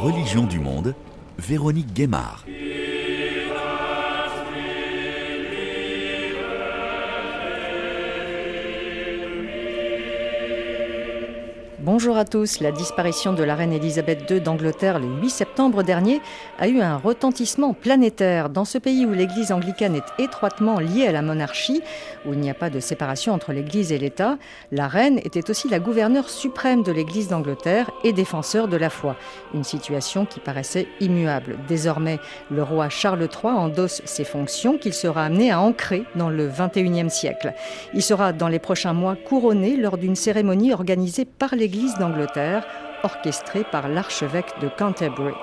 Religion du monde, Véronique Guémard. Bonjour à tous. La disparition de la reine Elisabeth II d'Angleterre le 8 septembre dernier a eu un retentissement planétaire. Dans ce pays où l'Église anglicane est étroitement liée à la monarchie, où il n'y a pas de séparation entre l'Église et l'État, la reine était aussi la gouverneure suprême de l'Église d'Angleterre et défenseur de la foi. Une situation qui paraissait immuable. Désormais, le roi Charles III endosse ses fonctions qu'il sera amené à ancrer dans le 21e siècle. Il sera dans les prochains mois couronné lors d'une cérémonie organisée par l'Église l'Église d'Angleterre, orchestrée par l'archevêque de Canterbury.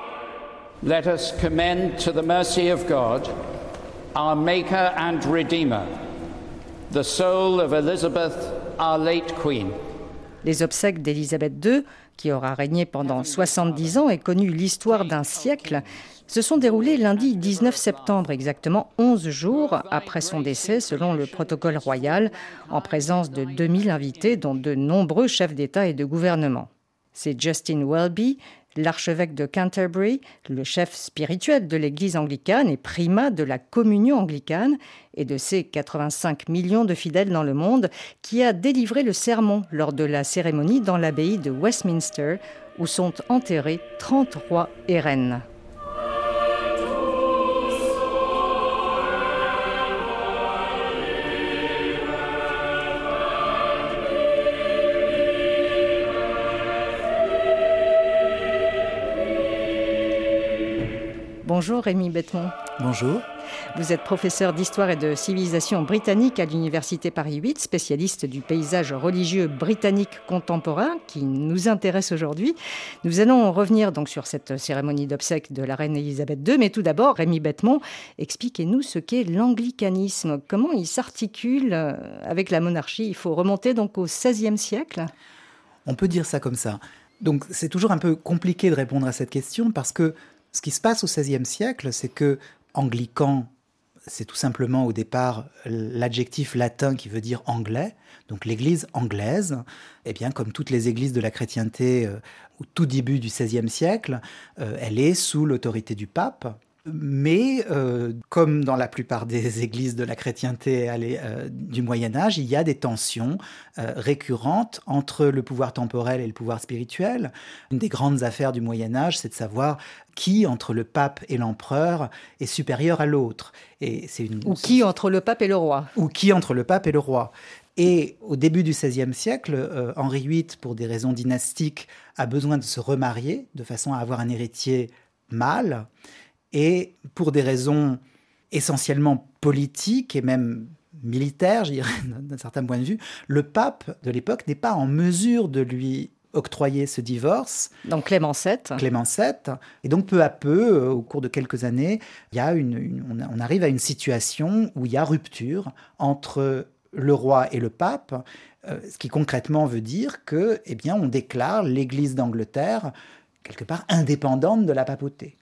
Let us commend to the mercy of God, our Maker and Redeemer, the soul of Elizabeth, our late Queen. Les obsèques d'Élisabeth II, qui aura régné pendant 70 ans et connu l'histoire d'un siècle, se sont déroulées lundi 19 septembre, exactement 11 jours après son décès, selon le protocole royal, en présence de 2000 invités, dont de nombreux chefs d'État et de gouvernement. C'est Justin Welby, l'archevêque de Canterbury, le chef spirituel de l'Église anglicane et primat de la communion anglicane et de ses 85 millions de fidèles dans le monde, qui a délivré le sermon lors de la cérémonie dans l'abbaye de Westminster, où sont enterrés 30 rois et reines. Bonjour Rémi Bettemont. Bonjour. Vous êtes professeur d'histoire et de civilisation britannique à l'Université Paris 8, spécialiste du paysage religieux britannique contemporain qui nous intéresse aujourd'hui. Nous allons revenir donc sur cette cérémonie d'obsèques de la reine Elisabeth II, mais tout d'abord, Rémi Bettemont, expliquez-nous ce qu'est l'anglicanisme. Comment il s'articule euh, avec la monarchie? Il faut remonter donc au XVIe siècle? On peut dire ça comme ça. Donc c'est toujours un peu compliqué de répondre à cette question parce que ce qui se passe au XVIe siècle, c'est que anglican, c'est tout simplement au départ l'adjectif latin qui veut dire anglais. Donc l'Église anglaise, eh bien comme toutes les églises de la chrétienté euh, au tout début du XVIe siècle, euh, elle est sous l'autorité du pape. Mais euh, comme dans la plupart des églises de la chrétienté euh, du Moyen Âge, il y a des tensions euh, récurrentes entre le pouvoir temporel et le pouvoir spirituel. Une des grandes affaires du Moyen Âge, c'est de savoir qui entre le pape et l'empereur est supérieur à l'autre. Et c'est une... Ou qui entre le pape et le roi. Ou qui entre le pape et le roi. Et au début du XVIe siècle, Henri VIII, pour des raisons dynastiques, a besoin de se remarier de façon à avoir un héritier mâle. Et pour des raisons essentiellement politiques et même militaires, je dirais, d'un certain point de vue, le pape de l'époque n'est pas en mesure de lui octroyer ce divorce. Donc Clément VII. Clément VII. Et donc peu à peu, euh, au cours de quelques années, il y a une, on arrive à une situation où il y a rupture entre le roi et le pape, euh, ce qui concrètement veut dire que, eh bien, on déclare l'Église d'Angleterre quelque part indépendante de la papauté.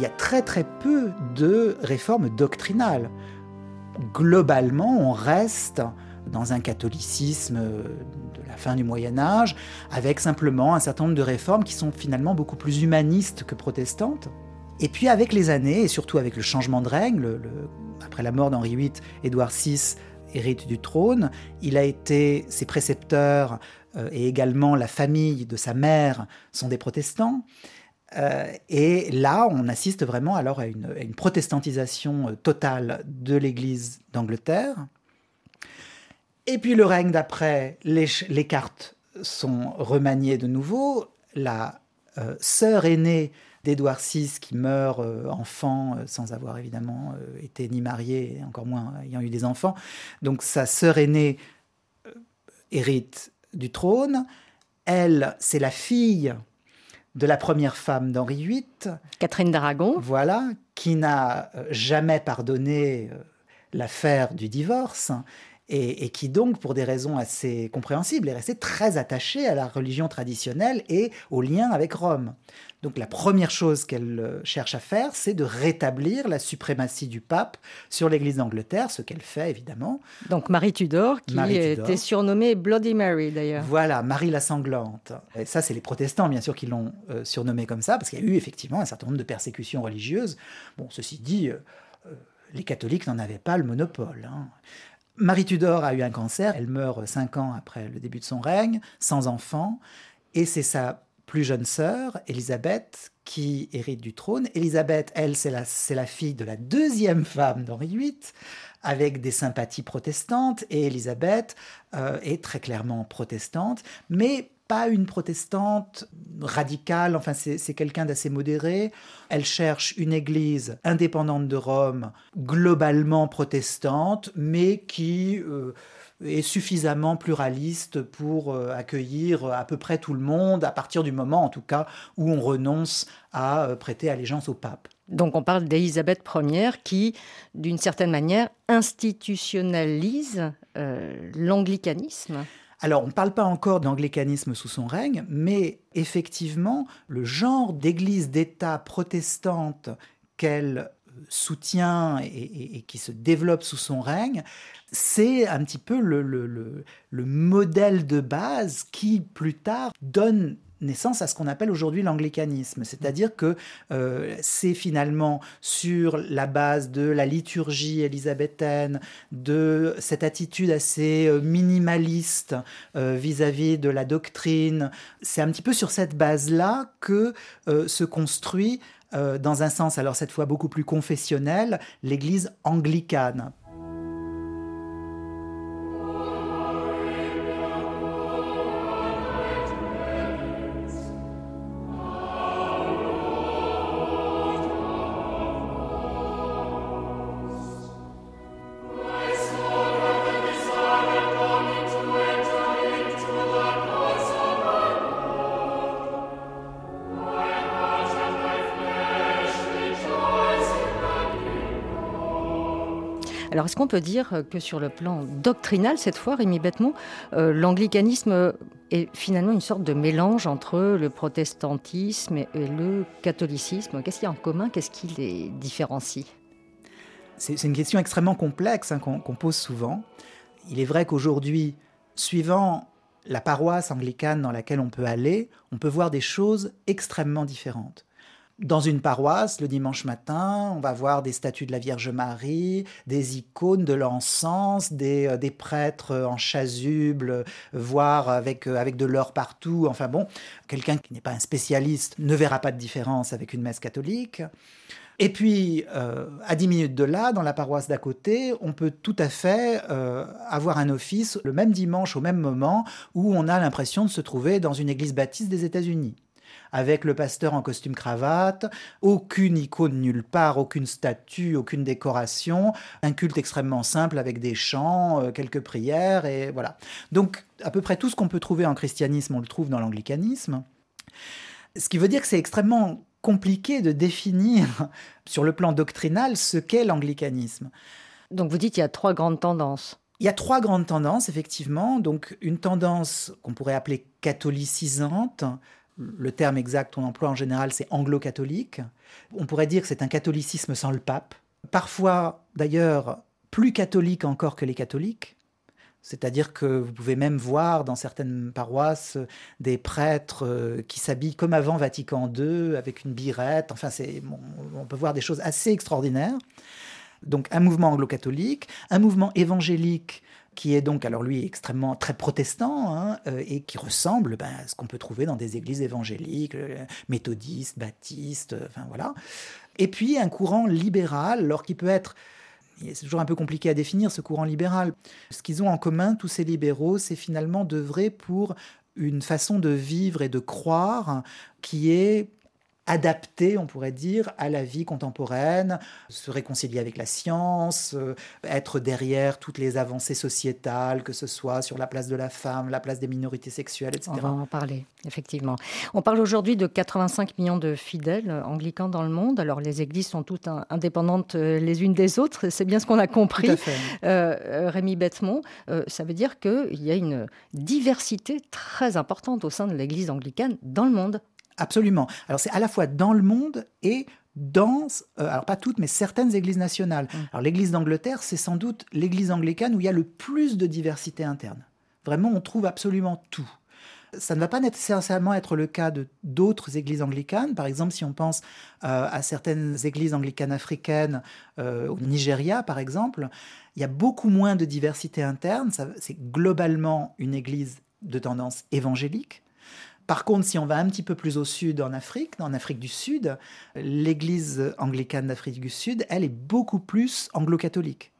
Il y a très très peu de réformes doctrinales. Globalement, on reste dans un catholicisme de la fin du Moyen Âge, avec simplement un certain nombre de réformes qui sont finalement beaucoup plus humanistes que protestantes. Et puis avec les années, et surtout avec le changement de règne, après la mort d'Henri VIII, Édouard VI hérite du trône, il a été, ses précepteurs euh, et également la famille de sa mère sont des protestants. Euh, et là, on assiste vraiment alors à une, protestantisation euh, totale de l'Église d'Angleterre. Et puis le règne d'après, les, cartes sont remaniées de nouveau. La euh, sœur aînée d'Édouard VI, qui meurt enfant sans avoir évidemment été ni mariée, encore moins ayant eu des enfants. Donc sa sœur aînée hérite du trône. Elle, c'est la fille de la première femme d'Henri VIII. Catherine d'Aragon. Voilà, qui n'a euh, jamais pardonné euh, l'affaire du divorce et, qui donc, pour des raisons assez compréhensibles, est resté très attaché à la religion traditionnelle et au lien avec Rome. Donc la première chose qu'elle euh, cherche à faire, c'est de rétablir la suprématie du pape sur l'Église d'Angleterre, ce qu'elle fait évidemment. Donc Marie Tudor, qui était surnommée Bloody Mary d'ailleurs. Voilà, Marie la sanglante. Et ça, c'est les protestants bien sûr qui l'ont euh, surnommée comme ça, parce qu'il y a eu effectivement un certain nombre de persécutions religieuses. Bon, ceci dit, euh, les catholiques n'en avaient pas le monopole. Hein. Marie Tudor a eu un cancer, elle meurt cinq ans après le début de son règne, sans enfant, et c'est sa plus jeune sœur, Élisabeth, qui hérite du trône. Élisabeth, elle, c'est la, fille de la deuxième femme d'Henri VIII, avec des sympathies protestantes, et Élisabeth euh, est très clairement protestante, mais pas une protestante radicale, enfin c'est quelqu'un d'assez modéré. Elle cherche une église indépendante de Rome, globalement protestante, mais qui euh, est suffisamment pluraliste pour euh, accueillir à peu près tout le monde, à partir du moment en tout cas où on renonce à euh, prêter allégeance au pape. Donc on parle d'Élisabeth Ier qui, d'une certaine manière, institutionnalise l'anglicanisme. Alors, on ne parle pas encore d'anglicanisme sous son règne, mais effectivement, le genre d'église d'État protestante qu'elle soutient et, qui se développe sous son règne, c'est un petit peu le, modèle de base qui, plus tard, donne naissance à ce qu'on appelle aujourd'hui l'anglicanisme. C'est-à-dire que euh, c'est finalement sur la base de la liturgie élisabéthaine, de cette attitude assez euh, minimaliste euh, vis-à-vis de la doctrine, c'est un petit peu sur cette base-là que se construit, dans un sens alors cette fois beaucoup plus confessionnel, l'Église anglicane. Est-ce qu'on peut dire que sur le plan doctrinal, cette fois, Rémi Bêtement, euh, l'anglicanisme est finalement une sorte de mélange entre le protestantisme et le catholicisme? Qu'est-ce qu'il y a en commun? Qu'est-ce qui les différencie? C'est une question extrêmement complexe hein, qu'on pose souvent. Il est vrai qu'aujourd'hui, suivant la paroisse anglicane dans laquelle on peut aller, on peut voir des choses extrêmement différentes dans une paroisse, le dimanche matin, on va voir des statues de la Vierge Marie, des icônes, de l'encens, des, euh, prêtres en chasuble, voire avec, euh, avec de l'or partout. Enfin bon, quelqu'un qui n'est pas un spécialiste ne verra pas de différence avec une messe catholique. Et puis, euh, à 10 minutes de là, dans la paroisse d'à côté, on peut tout à fait avoir un office le même dimanche, au même moment, où on a l'impression de se trouver dans une église baptiste des États-Unis avec le pasteur en costume cravate, aucune icône nulle part, aucune statue, aucune décoration, un culte extrêmement simple avec des chants, euh, quelques prières et voilà. Donc à peu près tout ce qu'on peut trouver en christianisme, on le trouve dans l'anglicanisme. Ce qui veut dire que c'est extrêmement compliqué de définir sur le plan doctrinal ce qu'est l'anglicanisme. Donc vous dites qu'il y a trois grandes tendances. Il y a trois grandes tendances, effectivement. Donc, une tendance qu'on pourrait appeler catholicisante, le terme exact qu'on emploie en général, c'est anglo-catholique. On pourrait dire que c'est un catholicisme sans le pape. Parfois, d'ailleurs, plus catholique encore que les catholiques. C'est-à-dire que vous pouvez même voir dans certaines paroisses des prêtres euh, qui s'habillent comme avant Vatican II, avec une birette. Enfin, on peut voir des choses assez extraordinaires. Donc un mouvement anglo-catholique, un mouvement évangélique qui est donc, alors lui, extrêmement très protestant, hein, euh, et qui ressemble ben, à ce qu'on peut trouver dans des églises évangéliques, euh, méthodistes, baptistes, euh, enfin voilà. Et puis un courant libéral, alors qui peut être c'est toujours un peu compliqué à définir ce courant libéral. Ce qu'ils ont en commun, tous ces libéraux, c'est finalement d'œuvrer pour une façon de vivre et de croire qui est adapté, on pourrait dire, à la vie contemporaine, se réconcilier avec la science, euh, être derrière toutes les avancées sociétales, que ce soit sur la place de la femme, la place des minorités sexuelles, etc. On va en parler, effectivement. On parle aujourd'hui de 85 millions de fidèles anglicans dans le monde. Alors les églises sont toutes indépendantes euh, les unes des autres, c'est bien ce qu'on a compris. Tout à fait. Euh, Rémi Bettemont, ça veut dire qu'il y a une diversité très importante au sein de l'église anglicane dans le monde. Absolument. Alors c'est à la fois dans le monde et dans, euh, alors pas toutes, mais certaines églises nationales. Mm. Alors l'église d'Angleterre, c'est sans doute l'église anglicane où il y a le plus de diversité interne. Vraiment, on trouve absolument tout. Ça ne va pas nécessairement être le cas de d'autres églises anglicanes. Par exemple, si on pense euh, à certaines églises anglicanes africaines, euh, au Nigeria par exemple, il y a beaucoup moins de diversité interne. C'est globalement une église de tendance évangélique. Par contre, si on va un petit peu plus au sud en Afrique, en Afrique du Sud, l'église anglicane d'Afrique du Sud, elle est beaucoup plus anglo-catholique.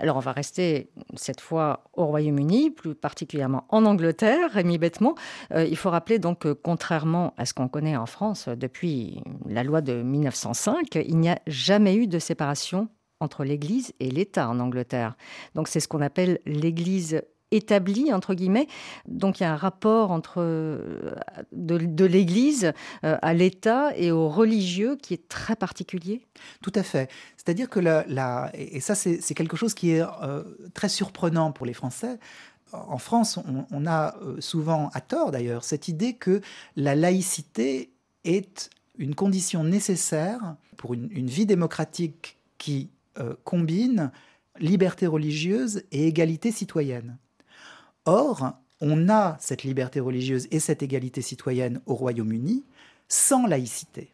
Alors on va rester cette fois au Royaume-Uni, plus particulièrement en Angleterre, Rémi Bêtement. Euh, il faut rappeler donc que contrairement à ce qu'on connaît en France depuis la loi de 1905, il n'y a jamais eu de séparation entre l'Église et l'État en Angleterre. Donc c'est ce qu'on appelle l'Église établi, entre guillemets. Donc il y a un rapport entre, euh, de, l'Église euh, à l'État et aux religieux qui est très particulier. Tout à fait. C'est-à-dire que, la, et ça c'est quelque chose qui est euh, très surprenant pour les Français, en France, on, a souvent, à tort d'ailleurs, cette idée que la laïcité est une condition nécessaire pour une, vie démocratique qui combine liberté religieuse et égalité citoyenne. Or, on a cette liberté religieuse et cette égalité citoyenne au Royaume-Uni sans laïcité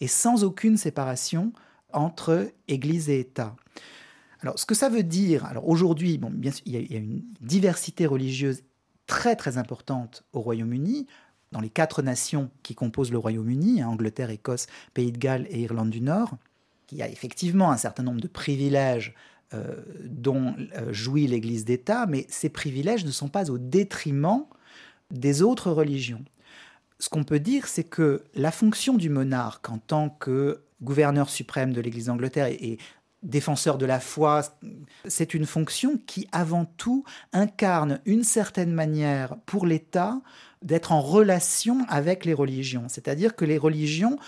et sans aucune séparation entre Église et État. Alors, ce que ça veut dire, alors aujourd'hui, bien sûr, il y, a, une diversité religieuse très très importante au Royaume-Uni, dans les quatre nations qui composent le Royaume-Uni, hein, Angleterre, Écosse, Pays de Galles et Irlande du Nord. Il y a effectivement un certain nombre de privilèges euh, dont euh, jouit l'Église d'État, mais ces privilèges ne sont pas au détriment des autres religions. Ce qu'on peut dire, c'est que la fonction du monarque en tant que gouverneur suprême de l'Église d'Angleterre et défenseur de la foi, c'est une fonction qui avant tout incarne une certaine manière pour l'État d'être en relation avec les religions. C'est-à-dire que les religions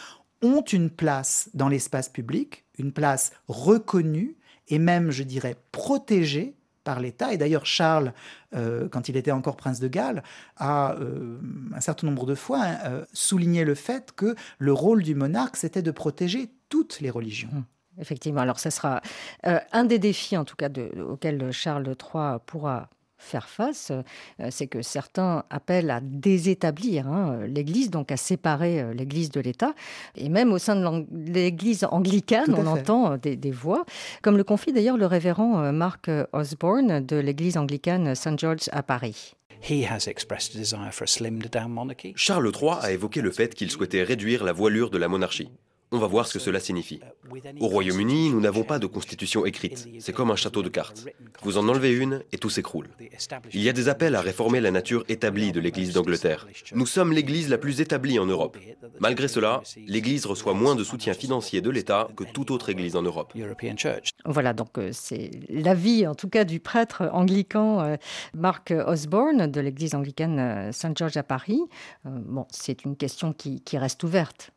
ont une place dans l'espace public, une place reconnue, et même, je dirais, protégé par l'État. Et d'ailleurs, Charles, euh, quand il était encore prince de Galles, a euh, un certain nombre de fois hein, euh, souligné le fait que le rôle du monarque, c'était de protéger toutes les religions. Hum, effectivement. Alors, ce sera un des défis, en tout cas, auxquels Charles III pourra faire face, euh, c'est que certains appellent à désétablir hein, l'Église, donc à séparer euh, l'Église de l'État. Et même au sein de l'Église anglicane, on entend euh, des, voix, comme le confie d'ailleurs le révérend Mark Osborne de l'Église anglicane St. George à Paris. Charles III a évoqué le fait qu'il souhaitait réduire la voilure de la monarchie. On va voir ce que cela signifie. Au Royaume-Uni, nous n'avons pas de constitution écrite. C'est comme un château de cartes. Vous en enlevez une et tout s'écroule. Il y a des appels à réformer la nature établie de l'Église d'Angleterre. Nous sommes l'Église la plus établie en Europe. Malgré cela, l'Église reçoit moins de soutien financier de l'État que toute autre Église en Europe. Voilà, donc euh, c'est l'avis en tout cas du prêtre anglican euh, Mark Osborne de l'Église anglicane euh, Saint-Georges à Paris. Bon, c'est une question qui reste ouverte.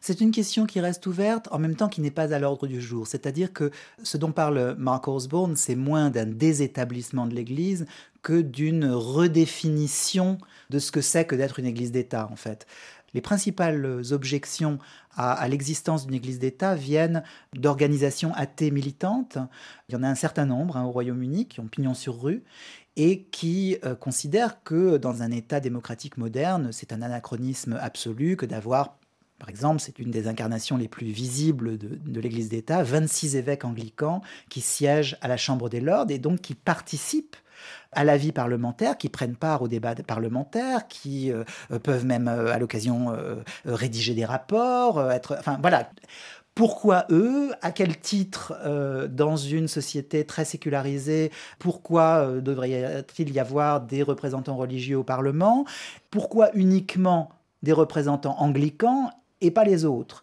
C'est une question qui reste ouverte, en même temps qui n'est pas à l'ordre du jour. C'est-à-dire que ce dont parle Mark Osborne, c'est moins d'un désétablissement de l'Église que d'une redéfinition de ce que c'est que d'être une Église d'État, en fait. Les principales objections à, l'existence d'une Église d'État viennent d'organisations athées militantes. Il y en a un certain nombre hein, au Royaume-Uni qui ont pignon sur rue et qui euh, considèrent que dans un État démocratique moderne, c'est un anachronisme absolu que d'avoir par exemple, c'est une des incarnations les plus visibles de, l'Église d'État, 26 évêques anglicans qui siègent à la Chambre des Lords et donc qui participent à la vie parlementaire, qui prennent part aux débats parlementaires, qui euh, peuvent même euh, à l'occasion euh, rédiger des rapports, enfin voilà. Pourquoi eux? À quel titre dans une société très sécularisée Pourquoi devrait-il y avoir des représentants religieux au Parlement? Pourquoi uniquement des représentants anglicans? Et pas les autres.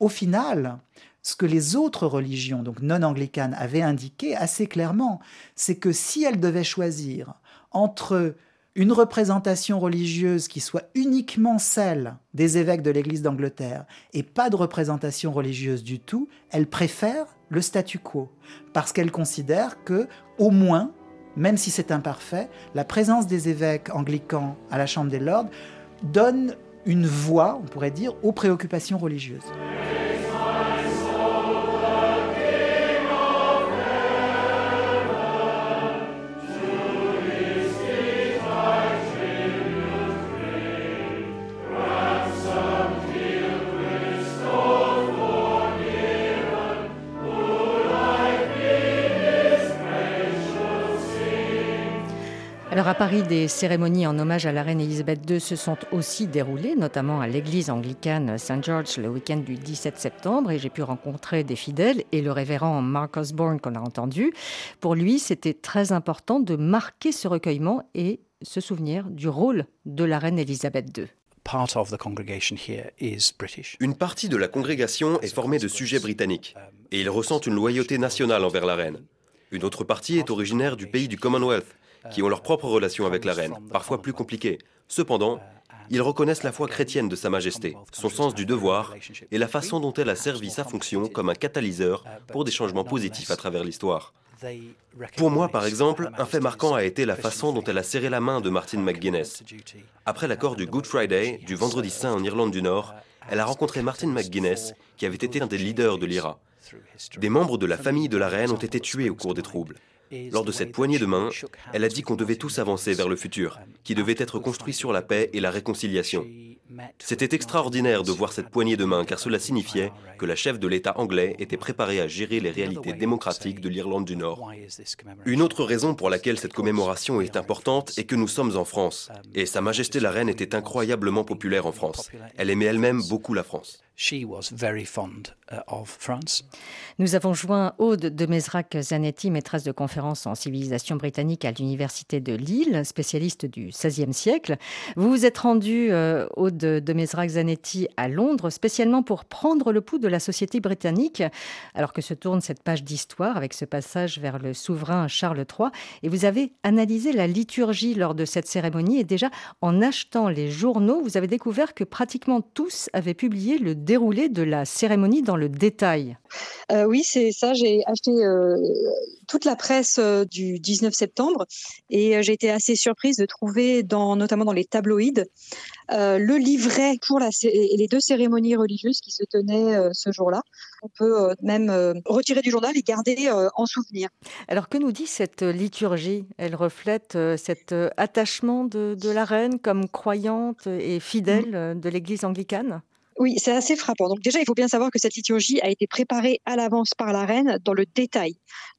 Au final, ce que les autres religions, donc non anglicanes, avaient indiqué assez clairement, c'est que si elles devaient choisir entre une représentation religieuse qui soit uniquement celle des évêques de l'Église d'Angleterre et pas de représentation religieuse du tout, elles préfèrent le statu quo parce qu'elles considèrent que au moins même si c'est imparfait, la présence des évêques anglicans à la Chambre des Lords donne une voix, on pourrait dire, aux préoccupations religieuses. À Paris, des cérémonies en hommage à la reine Elisabeth II se sont aussi déroulées, notamment à l'église anglicane St. George le week-end du 17 septembre. Et j'ai pu rencontrer des fidèles et le révérend Mark Osborne qu'on a entendu. Pour lui, c'était très important de marquer ce recueillement et se souvenir du rôle de la reine Elisabeth II. Une partie de la congrégation est formée de sujets britanniques et ils ressentent une loyauté nationale envers la reine. Une autre partie est originaire du pays du Commonwealth qui ont leur propre relation avec la reine, parfois plus compliquée. Cependant, ils reconnaissent la foi chrétienne de Sa Majesté, son sens du devoir et la façon dont elle a servi sa fonction comme un catalyseur pour des changements positifs à travers l'histoire. Pour moi, par exemple, un fait marquant a été la façon dont elle a serré la main de Martin McGuinness. Après l'accord du Good Friday, du Vendredi Saint en Irlande du Nord, elle a rencontré Martin McGuinness, qui avait été un des leaders de l'IRA. Des membres de la famille de la reine ont été tués au cours des troubles. Lors de cette poignée de main, elle a dit qu'on devait tous avancer vers le futur, qui devait être construit sur la paix et la réconciliation. C'était extraordinaire de voir cette poignée de main car cela signifiait que la chef de l'État anglais était préparée à gérer les réalités démocratiques de l'Irlande du Nord. Une autre raison pour laquelle cette commémoration est importante est que nous sommes en France et Sa Majesté la Reine était incroyablement populaire en France. Elle aimait elle-même beaucoup la France. Uh, Nous avons joint Aude de Mesrac Zanetti, maîtresse de conférences en civilisation britannique à l'Université de Lille, spécialiste du XVIe siècle. Vous vous êtes rendue, euh, Aude de Mesrac Zanetti, à Londres, spécialement pour prendre le pouls de la société britannique, alors que se tourne cette page d'histoire avec ce passage vers le souverain Charles III. Et vous avez analysé la liturgie lors de cette cérémonie. Et déjà, en achetant les journaux, vous avez découvert que pratiquement tous avaient publié le déroulé de la cérémonie dans le détail. Euh, oui, c'est ça. J'ai acheté euh, toute la presse euh, du 19 septembre et j'ai été assez surprise de trouver, notamment dans les tabloïds, le livret pour la, les deux cérémonies religieuses qui se tenaient ce jour-là. On peut même retirer du journal et garder en souvenir. Alors que nous dit cette liturgie? Elle reflète cet attachement de, de, la reine comme croyante et fidèle de l'Église anglicane? Oui, c'est assez frappant. Donc déjà, il faut bien savoir que cette liturgie a été préparée à l'avance par la reine dans le détail.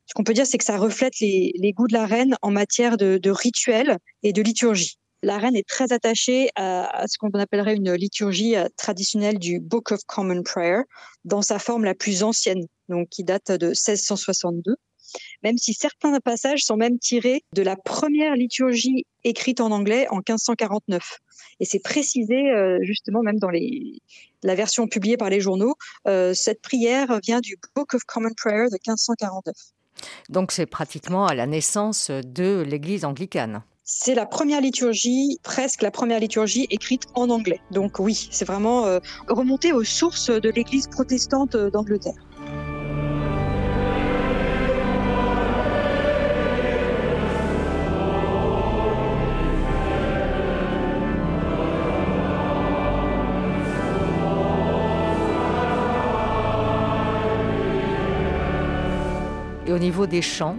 Ce qu'on peut dire, c'est que ça reflète les, goûts de la reine en matière de, de rituels et de liturgie. La reine est très attachée à, ce qu'on appellerait une liturgie euh, traditionnelle du Book of Common Prayer dans sa forme la plus ancienne, donc qui date de 1662 même si certains passages sont même tirés de la première liturgie écrite en anglais en 1549. Et c'est précisé euh, justement même dans la version publiée par les journaux. Euh, cette prière vient du Book of Common Prayer de 1549. Donc c'est pratiquement à la naissance de l'Église anglicane. C'est la première liturgie, presque la première liturgie écrite en anglais. Donc oui, c'est vraiment euh, remonter aux sources de l'Église protestante d'Angleterre. au niveau des chants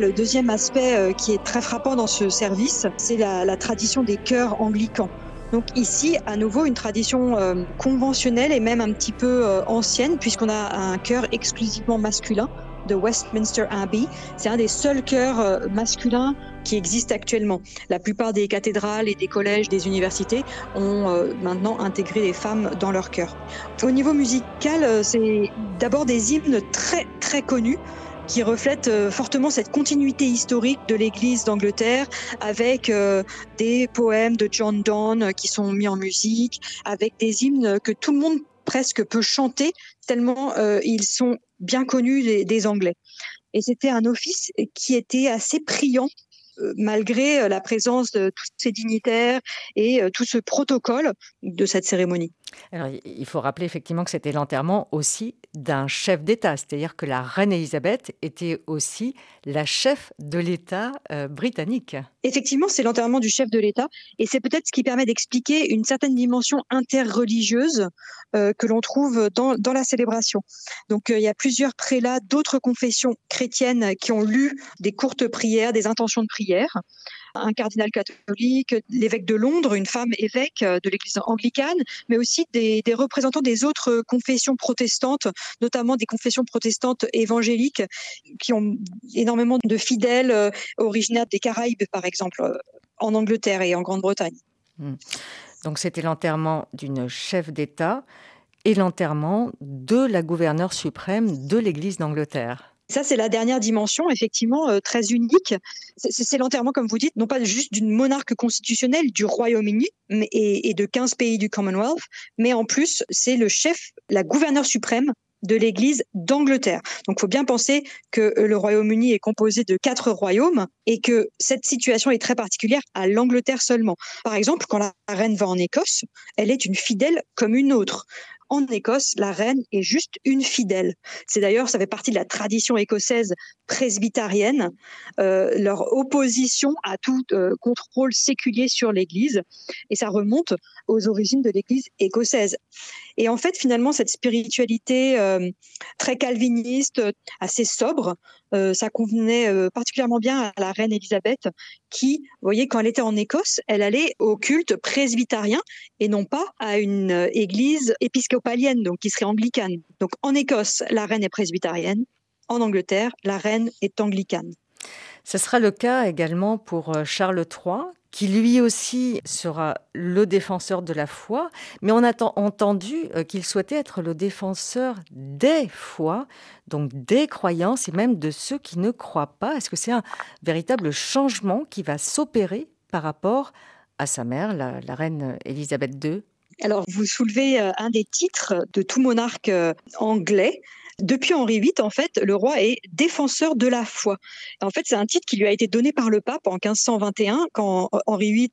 le deuxième aspect euh, qui est très frappant dans ce service, c'est la, tradition des chœurs anglicans. Donc ici, à nouveau, une tradition euh, conventionnelle et même un petit peu euh, ancienne, puisqu'on a un chœur exclusivement masculin de Westminster Abbey. C'est un des seuls chœurs masculins qui existent actuellement. La plupart des cathédrales et des collèges, des universités ont maintenant intégré des femmes dans leur chœur. Au niveau musical, c'est d'abord des hymnes très très connus qui reflète euh, fortement cette continuité historique de l'Église d'Angleterre avec euh, des poèmes de John Donne qui sont mis en musique, avec des hymnes que tout le monde presque peut chanter tellement ils sont bien connus des Anglais. Et c'était un office qui était assez priant euh, malgré euh, la présence de tous ces dignitaires et euh, tout ce protocole de cette cérémonie. Alors, il faut rappeler effectivement que c'était l'enterrement aussi d'un chef d'État, c'est-à-dire que la reine Elisabeth était aussi la chef de l'État britannique. Effectivement, c'est l'enterrement du chef de l'État et c'est peut-être ce qui permet d'expliquer une certaine dimension interreligieuse que l'on trouve dans, dans, la célébration. Donc, il y a plusieurs prélats d'autres confessions chrétiennes qui ont lu des courtes prières, des intentions de prière un cardinal catholique, l'évêque de Londres, une femme évêque de l'église anglicane, mais aussi des, représentants des autres confessions protestantes, notamment des confessions protestantes évangéliques, qui ont énormément de fidèles euh, originaires des Caraïbes, par exemple, euh, en Angleterre et en Grande-Bretagne. Hmm. Donc c'était l'enterrement d'une chef d'État et l'enterrement de la gouverneure suprême de l'Église d'Angleterre. Ça, c'est la dernière dimension, effectivement, euh, très unique. C'est l'enterrement, comme vous dites, non pas juste d'une monarque constitutionnelle du Royaume-Uni et, et de 15 pays du Commonwealth, mais en plus, c'est le chef, la gouverneure suprême de l'Église d'Angleterre. Donc, il faut bien penser que euh, le Royaume-Uni est composé de quatre royaumes et que cette situation est très particulière à l'Angleterre seulement. Par exemple, quand la reine va en Écosse, elle est une fidèle comme une autre en Écosse, la reine est juste une fidèle. C'est d'ailleurs, ça fait partie de la tradition écossaise presbytérienne, euh, leur opposition à tout euh, contrôle séculier sur l'Église. Et ça remonte aux origines de l'Église écossaise. Et en fait, finalement, cette spiritualité euh, très calviniste, assez sobre, ça convenait particulièrement bien à la reine Élisabeth, qui, vous voyez, quand elle était en Écosse, elle allait au culte presbytérien et non pas à une église épiscopalienne, donc qui serait anglicane. Donc en Écosse, la reine est presbytérienne en Angleterre, la reine est anglicane. Ce sera le cas également pour euh, Charles III, qui lui aussi sera le défenseur de la foi, mais on a entendu euh, qu'il souhaitait être le défenseur des foi, donc des croyances et même de ceux qui ne croient pas. Est-ce que c'est un véritable changement qui va s'opérer par rapport à sa mère, la, la reine Élisabeth II alors, vous soulevez euh, un des titres de tout monarque anglais, depuis Henri VIII, en fait, le roi est défenseur de la foi. En fait, c'est un titre qui lui a été donné par le pape en 1521, quand Henri VIII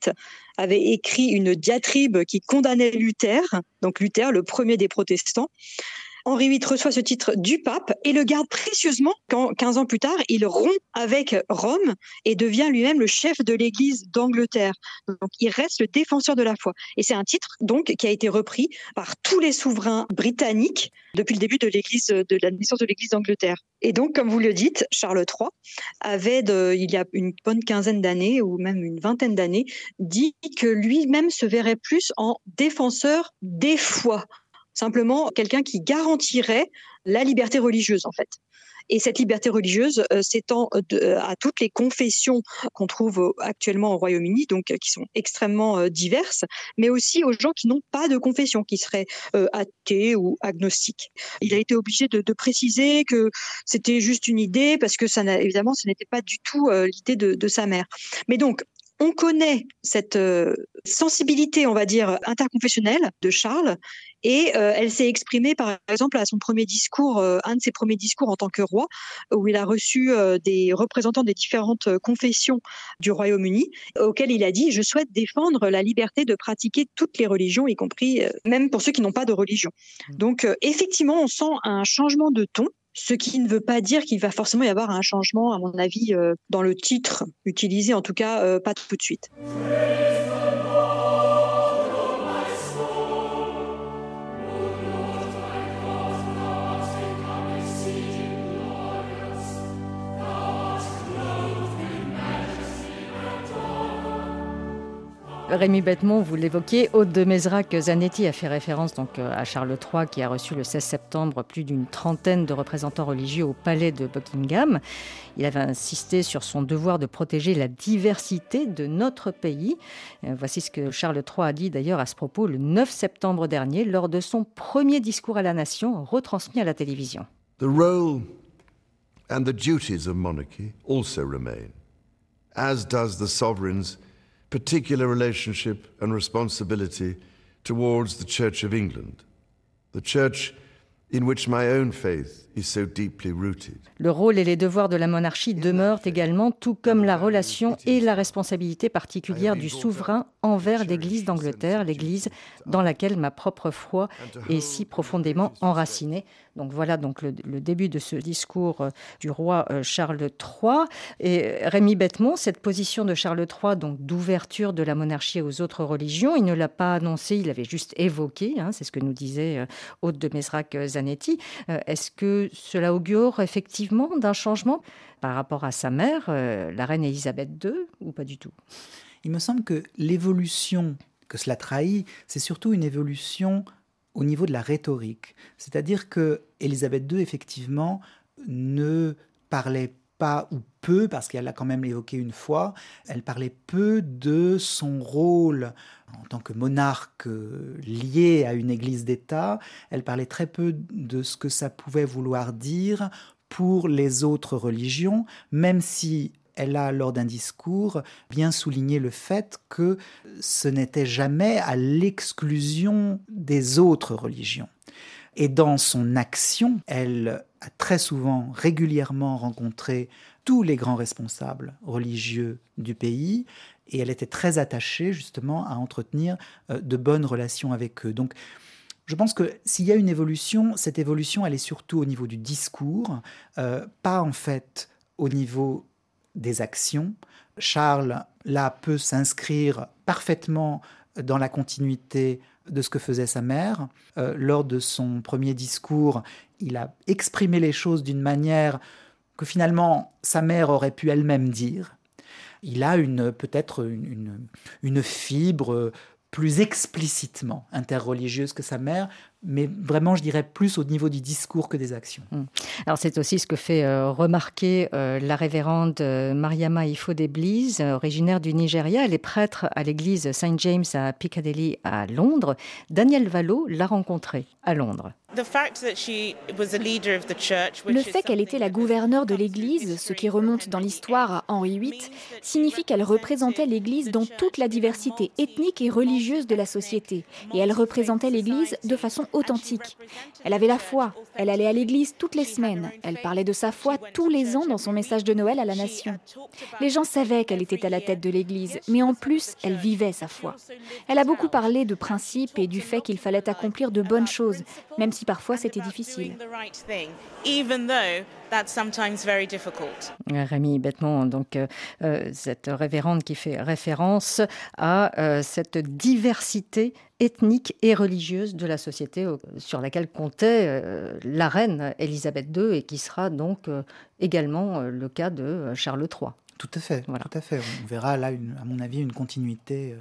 avait écrit une diatribe qui condamnait Luther, donc Luther, le premier des protestants. Henri VIII reçoit ce titre du pape et le garde précieusement quand, 15 ans plus tard, il rompt avec Rome et devient lui-même le chef de l'Église d'Angleterre. Donc, il reste le défenseur de la foi. Et c'est un titre, donc, qui a été repris par tous les souverains britanniques depuis le début de l'Église, de la naissance de l'Église d'Angleterre. Et donc, comme vous le dites, Charles III avait, il y a une bonne quinzaine d'années, ou même une vingtaine d'années, dit que lui-même se verrait plus en défenseur des foi simplement quelqu'un qui garantirait la liberté religieuse en fait. Et cette liberté religieuse euh, s'étend euh, à toutes les confessions qu'on trouve actuellement au Royaume-Uni, donc euh, qui sont extrêmement diverses, mais aussi aux gens qui n'ont pas de confession, qui seraient athées ou agnostiques. Il a été obligé de, préciser que c'était juste une idée, parce que ça évidemment, ce n'était pas du tout l'idée de, sa mère. Mais donc, on connaît cette euh, sensibilité, on va dire, interconfessionnelle de Charles, et euh, elle s'est exprimée, par exemple, à son premier discours, euh, un de ses premiers discours en tant que roi, où il a reçu des représentants des différentes confessions du Royaume-Uni, auxquels il a dit Je souhaite défendre la liberté de pratiquer toutes les religions, y compris même pour ceux qui n'ont pas de religion. Mmh. Donc, effectivement, on sent un changement de ton ce qui ne veut pas dire qu'il va forcément y avoir un changement, à mon avis, euh, dans le titre utilisé, en tout cas euh, pas tout de suite. Rémi Bettemont, vous l'évoquiez, Aude de Mézrac Zanetti a fait référence donc euh, à Charles III qui a reçu le 16 septembre plus d'une trentaine de représentants religieux au palais de Buckingham. Il avait insisté sur son devoir de protéger la diversité de notre pays. Euh, voici ce que Charles III a dit d'ailleurs à ce propos le 9 septembre dernier lors de son premier discours à la nation retransmis à la télévision. The role And the duties of monarchy also remain, as does the sovereign's particular relationship and responsibility towards the Church of England, the Church in which my own faith Le rôle et les devoirs de la monarchie demeurent également, tout comme la relation et la responsabilité particulière du souverain envers l'Église d'Angleterre, l'Église dans laquelle ma propre foi est si profondément enracinée. Donc voilà donc le, début de ce discours euh, du roi euh, Charles III. Et Rémi Bettemont, cette position de Charles III, donc d'ouverture de la monarchie aux autres religions, il ne l'a pas annoncé, il l'avait juste évoqué. Hein, c'est ce que nous disait Haute euh, de Mesrac Zanetti. Est-ce que cela augure effectivement d'un changement par rapport à sa mère, la reine Élisabeth II, ou pas du tout? Il me semble que l'évolution que cela trahit, c'est surtout une évolution au niveau de la rhétorique. C'est-à-dire que Élisabeth II, effectivement, ne parlait pas ou peu, parce qu'elle l'a quand même évoqué une fois, elle parlait peu de son rôle en tant que monarque lié à une église d'État, elle parlait très peu de ce que ça pouvait vouloir dire pour les autres religions, même si elle a, lors d'un discours, bien souligné le fait que ce n'était jamais à l'exclusion des autres religions. Et dans son action, elle a très souvent, régulièrement rencontré tous les grands responsables religieux du pays et elle était très attachée justement à entretenir euh, de bonnes relations avec eux. Donc, je pense que s'il y a une évolution, cette évolution, elle est surtout au niveau du discours, euh, pas en fait au niveau des actions. Charles, là, peut s'inscrire parfaitement dans la continuité de ce que faisait sa mère. Euh, lors de son premier discours, il a exprimé les choses d'une manière que finalement sa mère aurait pu elle-même dire. Il a une peut-être une, une, fibre plus explicitement interreligieuse que sa mère, mais vraiment, je dirais, plus au niveau du discours que des actions. Hmm. Alors, c'est aussi ce que fait euh, remarquer euh, la révérende euh, Mariama Ifo Bliss, originaire du Nigeria. Elle est prêtre à l'église Saint James à Piccadilly, à Londres. Daniel Valo l'a rencontrée à Londres. Le fait qu'elle était la gouverneure de l'Église, ce qui remonte dans l'histoire à Henri VIII, signifie qu'elle représentait l'Église dans toute la diversité ethnique et religieuse de la société. Et elle représentait l'Église de façon authentique. Elle avait la foi, elle allait à l'église toutes les semaines, elle parlait de sa foi tous les ans dans son message de Noël à la nation. Les gens savaient qu'elle était à la tête de l'église, mais en plus, elle vivait sa foi. Elle a beaucoup parlé de principes et du fait qu'il fallait accomplir de bonnes choses, même si parfois c'était difficile. Rémi Bêtement, donc euh, euh, cette révérende qui fait référence à euh, cette diversité ethnique et religieuse de la société sur laquelle comptait la reine Élisabeth II et qui sera donc également le cas de Charles III. Tout à fait, voilà. tout à fait. On verra là, à mon avis, une continuité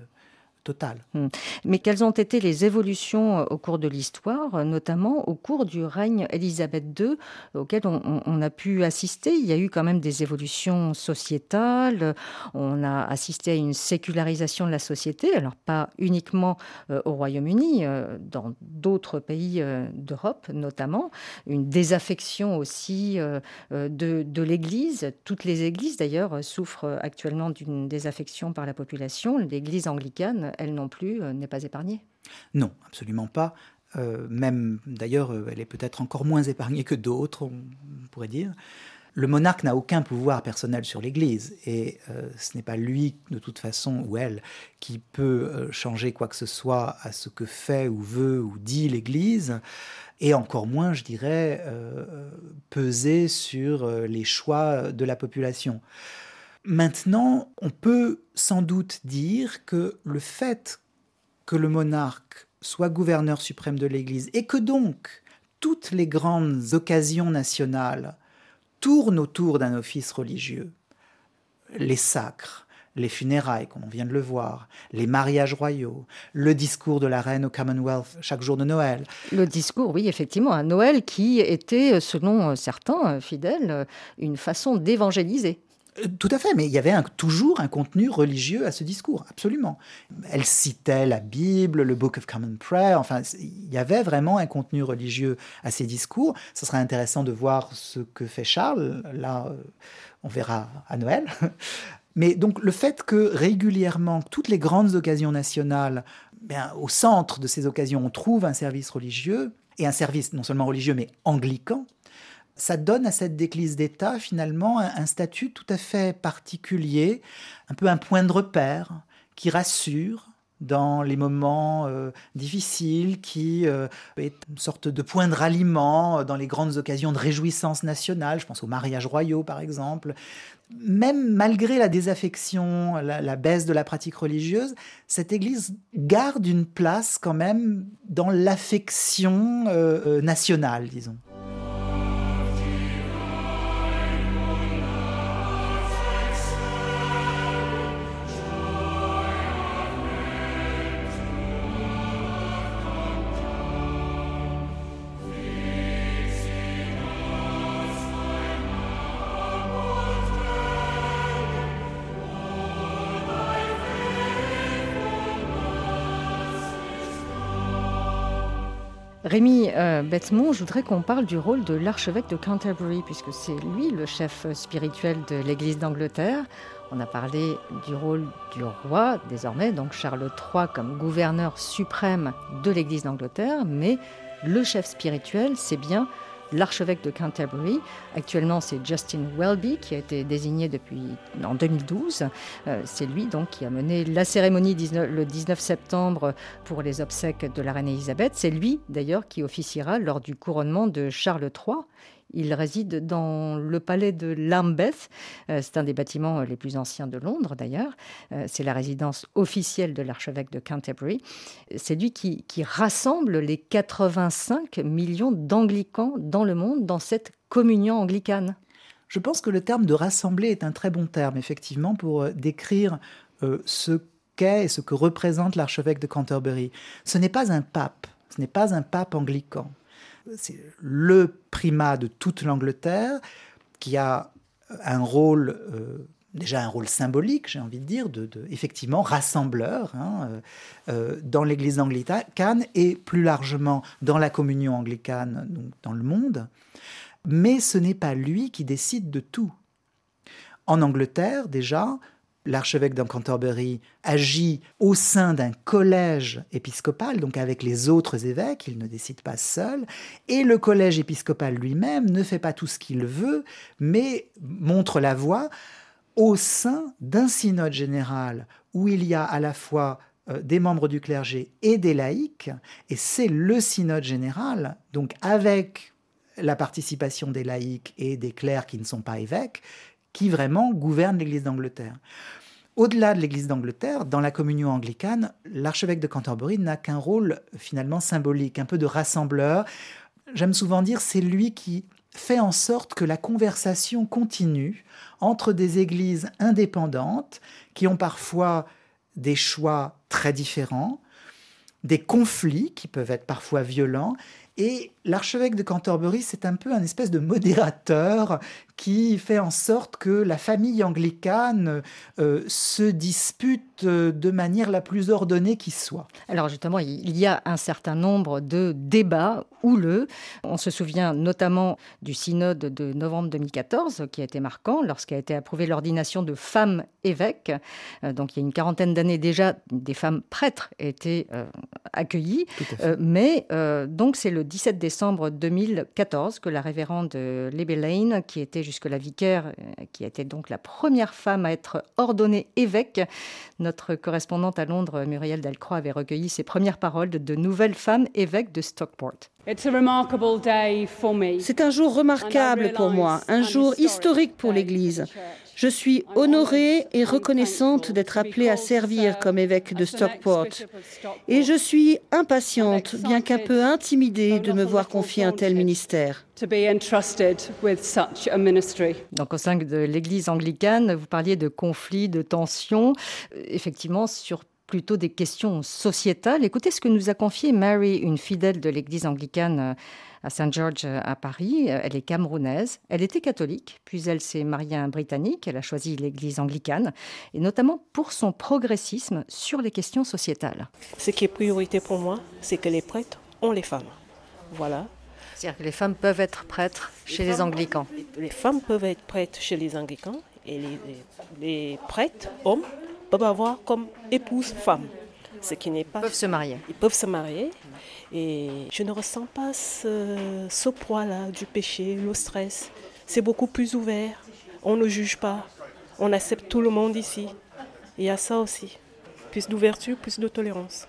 Hmm. Mais quelles ont été les évolutions euh, au cours de l'histoire, euh, notamment au cours du règne Élisabeth II, auquel on, a pu assister? Il y a eu quand même des évolutions sociétales, on a assisté à une sécularisation de la société, alors pas uniquement euh, au Royaume-Uni, dans d'autres pays d'Europe notamment, une désaffection aussi de, de l'Église. Toutes les églises d'ailleurs souffrent actuellement d'une désaffection par la population. L'Église anglicane elle non plus, euh, n'est pas épargnée. Non, absolument pas. Euh, même d'ailleurs, euh, elle est peut-être encore moins épargnée que d'autres, on pourrait dire. Le monarque n'a aucun pouvoir personnel sur l'Église et ce n'est pas lui, de toute façon, ou elle, qui peut changer quoi que ce soit à ce que fait ou veut ou dit l'Église, et encore moins, je dirais, peser sur les choix de la population. Maintenant, on peut sans doute dire que le fait que le monarque soit gouverneur suprême de l'Église et que donc toutes les grandes occasions nationales tournent autour d'un office religieux, les sacres, les funérailles, comme on vient de le voir, les mariages royaux, le discours de la reine au Commonwealth chaque jour de Noël. Le discours, oui, effectivement, à Noël qui était, selon certains fidèles, une façon d'évangéliser. Euh, tout à fait, mais il y avait toujours un contenu religieux à ce discours, absolument. Elle citait la Bible, le Book of Common Prayer, enfin, il y avait vraiment un contenu religieux à ces discours. Ce serait intéressant de voir ce que fait Charles, là, euh, on verra à Noël. Mais donc le fait que régulièrement, toutes les grandes occasions nationales, bien, au centre de ces occasions, on trouve un service religieux, et un service non seulement religieux, mais anglican, ça donne à cette église d'État finalement un, statut tout à fait particulier, un peu un point de repère qui rassure dans les moments euh, difficiles, qui euh, est une sorte de point de ralliement dans les grandes occasions de réjouissance nationale, je pense aux mariages royaux par exemple. Même malgré la désaffection, la, baisse de la pratique religieuse, cette Église garde une place quand même dans l'affection euh, nationale, disons. Rémi euh, je voudrais qu'on parle du rôle de l'archevêque de Canterbury, puisque c'est lui le chef spirituel de l'Église d'Angleterre. On a parlé du rôle du roi, désormais, donc Charles III comme gouverneur suprême de l'Église d'Angleterre, mais le chef spirituel, c'est bien l'archevêque de Canterbury. Actuellement, c'est Justin Welby qui a été désigné depuis en 2012. Euh, c'est lui donc qui a mené la cérémonie le 19 septembre pour les obsèques de la reine Elisabeth. C'est lui d'ailleurs qui officiera lors du couronnement de Charles III. Il réside dans le palais de Lambeth. Euh, c'est un des bâtiments les plus anciens de Londres, d'ailleurs. Euh, c'est la résidence officielle de l'archevêque de Canterbury. C'est lui qui, rassemble les 85 millions d'anglicans dans le monde dans cette communion anglicane. Je pense que le terme de rassembler est un très bon terme, effectivement, pour euh, décrire ce qu'est et ce que représente l'archevêque de Canterbury. Ce n'est pas un pape, ce n'est pas un pape anglican c'est le primat de toute l'Angleterre qui a un rôle, euh, déjà un rôle symbolique, j'ai envie de dire, de, effectivement rassembleur hein, euh, euh, dans l'Église anglicane et plus largement dans la communion anglicane donc dans le monde. Mais ce n'est pas lui qui décide de tout. En Angleterre, déjà, l'archevêque de Canterbury agit au sein d'un collège épiscopal, donc avec les autres évêques, il ne décide pas seul, et le collège épiscopal lui-même ne fait pas tout ce qu'il veut, mais montre la voie au sein d'un synode général où il y a à la fois euh, des membres du clergé et des laïcs, et c'est le synode général, donc avec la participation des laïcs et des clercs qui ne sont pas évêques, qui vraiment gouverne l'Église d'Angleterre. Au-delà de l'Église d'Angleterre, dans la communion anglicane, l'archevêque de Canterbury n'a qu'un rôle finalement symbolique, un peu de rassembleur. J'aime souvent dire c'est lui qui fait en sorte que la conversation continue entre des églises indépendantes qui ont parfois des choix très différents, des conflits qui peuvent être parfois violents, et l'archevêque de Canterbury, c'est un peu un espèce de modérateur qui fait en sorte que la famille anglicane euh, se dispute euh, de manière la plus ordonnée qui soit. Alors justement, il y a un certain nombre de débats houleux. On se souvient notamment du synode de novembre 2014 qui a été marquant lorsqu'a été approuvée l'ordination de femmes évêques. Euh, donc il y a une quarantaine d'années déjà, des femmes prêtres étaient accueillies. mais donc c'est le 17 décembre 2014 que la révérende Libby Lane, qui était jusque la vicaire, euh, qui était donc la première femme à être ordonnée évêque, notre correspondante à Londres, Muriel Delcroix, avait recueilli ses premières paroles de, de nouvelles femmes évêques de Stockport. C'est un jour remarquable pour moi, un jour historique pour l'Église. Je suis honorée et reconnaissante d'être appelée à servir comme évêque de Stockport. Et je suis impatiente, bien qu'un peu intimidée, de me voir confier un tel ministère. Donc au sein de l'Église anglicane, vous parliez de conflits, de tensions, euh, effectivement sur plutôt des questions sociétales. Écoutez ce que nous a confié Mary, une fidèle de l'Église anglicane à Saint George à Paris. Elle est camerounaise. Elle était catholique, puis elle s'est mariée à un Britannique. Elle a choisi l'Église anglicane, et notamment pour son progressisme sur les questions sociétales. Ce qui est priorité pour moi, c'est que les prêtres ont les femmes. Voilà. C'est-à-dire que les femmes peuvent être prêtres chez les, anglicans. Les femmes peuvent être prêtres chez les anglicans et les, les prêtres, hommes, peuvent avoir comme épouse femme. Ce qui n'est pas. Ils peuvent se marier. Ils peuvent se marier. Et je ne ressens pas ce, ce poids-là du péché, le stress. C'est beaucoup plus ouvert. On ne juge pas. On accepte tout le monde ici. Il y a ça aussi. Plus d'ouverture, plus de tolérance.